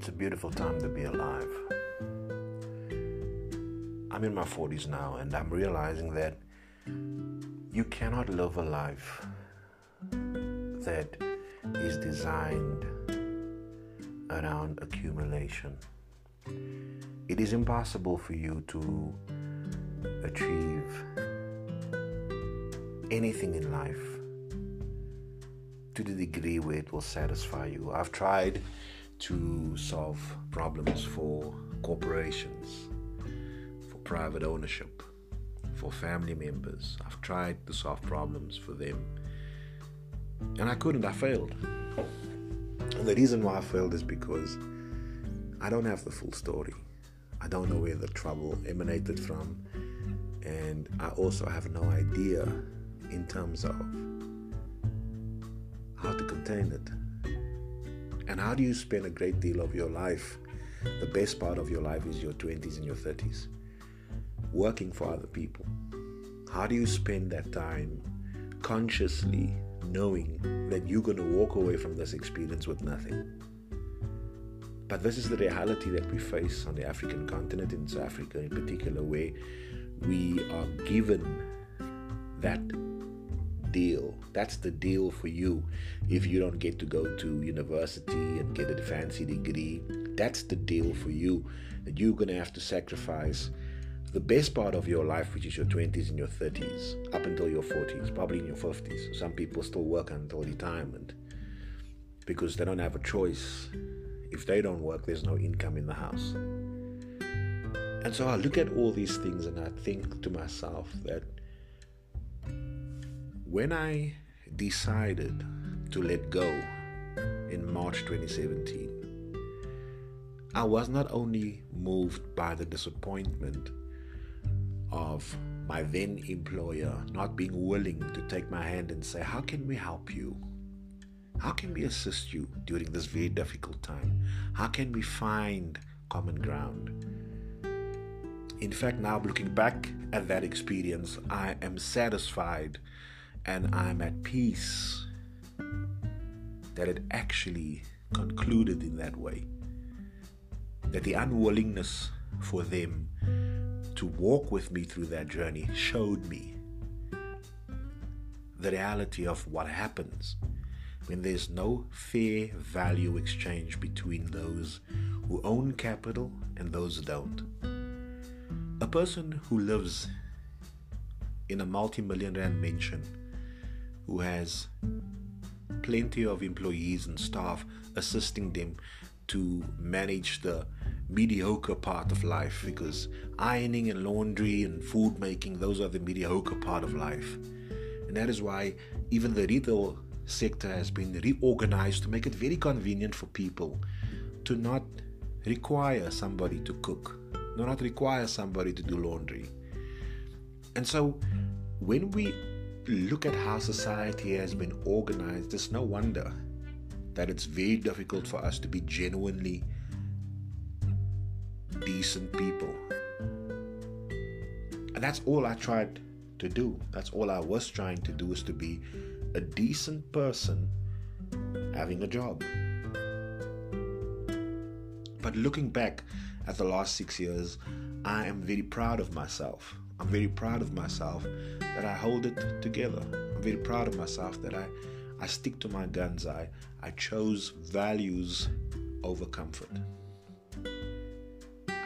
beautiful time to be alive. I'm in my 40s now and I'm realizing that you cannot live a life that is designed around accumulation. It is impossible for you to achieve anything in life to the degree where it will satisfy you. I've tried to solve problems for corporations, for private ownership, for family members. I've tried to solve problems for them. And I couldn't, I failed. And the reason why I failed is because I don't have the full story. I don't know where the trouble emanated from. And I also have no idea in terms of how to contain it. And how do you spend a great deal of your life? The best part of your life is your 20s and your 30s, working for other people. How do you spend that time consciously knowing that you're going to walk away from this experience with nothing? But this is the reality that we face on the African continent, in South Africa in particular, where we are given that deal. That's the deal for you if you don't get to go to university and get a fancy degree. That's the deal for you that you're going to have to sacrifice the best part of your life, which is your 20s and your 30s, up until your 40s, probably in your 50s. Some people still work until retirement because they don't have a choice. If they don't work, there's no income in the house. And so I look at all these things and I think to myself that when I decided to let go in March 2017, I was not only moved by the disappointment of my then employer not being willing to take my hand and say, How can we help you? How can we assist you during this very difficult time? How can we find common ground? In fact, now looking back at that experience, I am satisfied and I'm at peace that it actually concluded in that way. That the unwillingness for them to walk with me through that journey showed me the reality of what happens when there's no fair value exchange between those who own capital and those who don't. A person who lives in a multi million rand mansion who has plenty of employees and staff assisting them to manage the mediocre part of life because ironing and laundry and food making those are the mediocre part of life. And that is why even the retail sector has been reorganized to make it very convenient for people to not require somebody to cook do not require somebody to do laundry. And so when we look at how society has been organized, it's no wonder that it's very difficult for us to be genuinely decent people. And that's all I tried to do. That's all I was trying to do is to be a decent person having a job. But looking back at the last six years, I am very proud of myself. I'm very proud of myself that I hold it together. I'm very proud of myself that I, I stick to my guns. I, I chose values over comfort.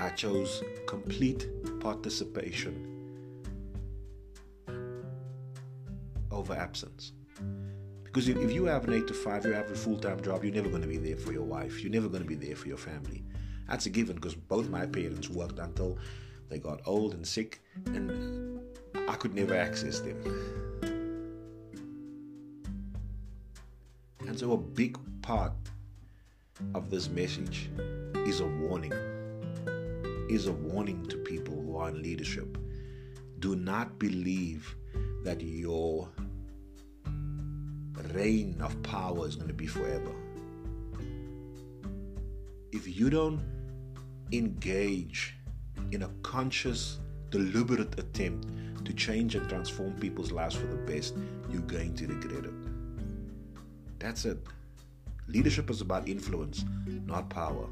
I chose complete participation over absence. Because if, you have an 8 to 5, you have a full time job, you're never going to be there for your wife. You're never going to be there for your family. That's a given because both my parents worked until they got old and sick, and I could never access them. And so, a big part of this message is a warning. Is a warning to people who are in leadership. Do not believe that your reign of power is going to be forever. If you don't engage in a conscious, deliberate attempt to change and transform people's lives for the best, you're going to regret it. That's it. Leadership is about influence, not power.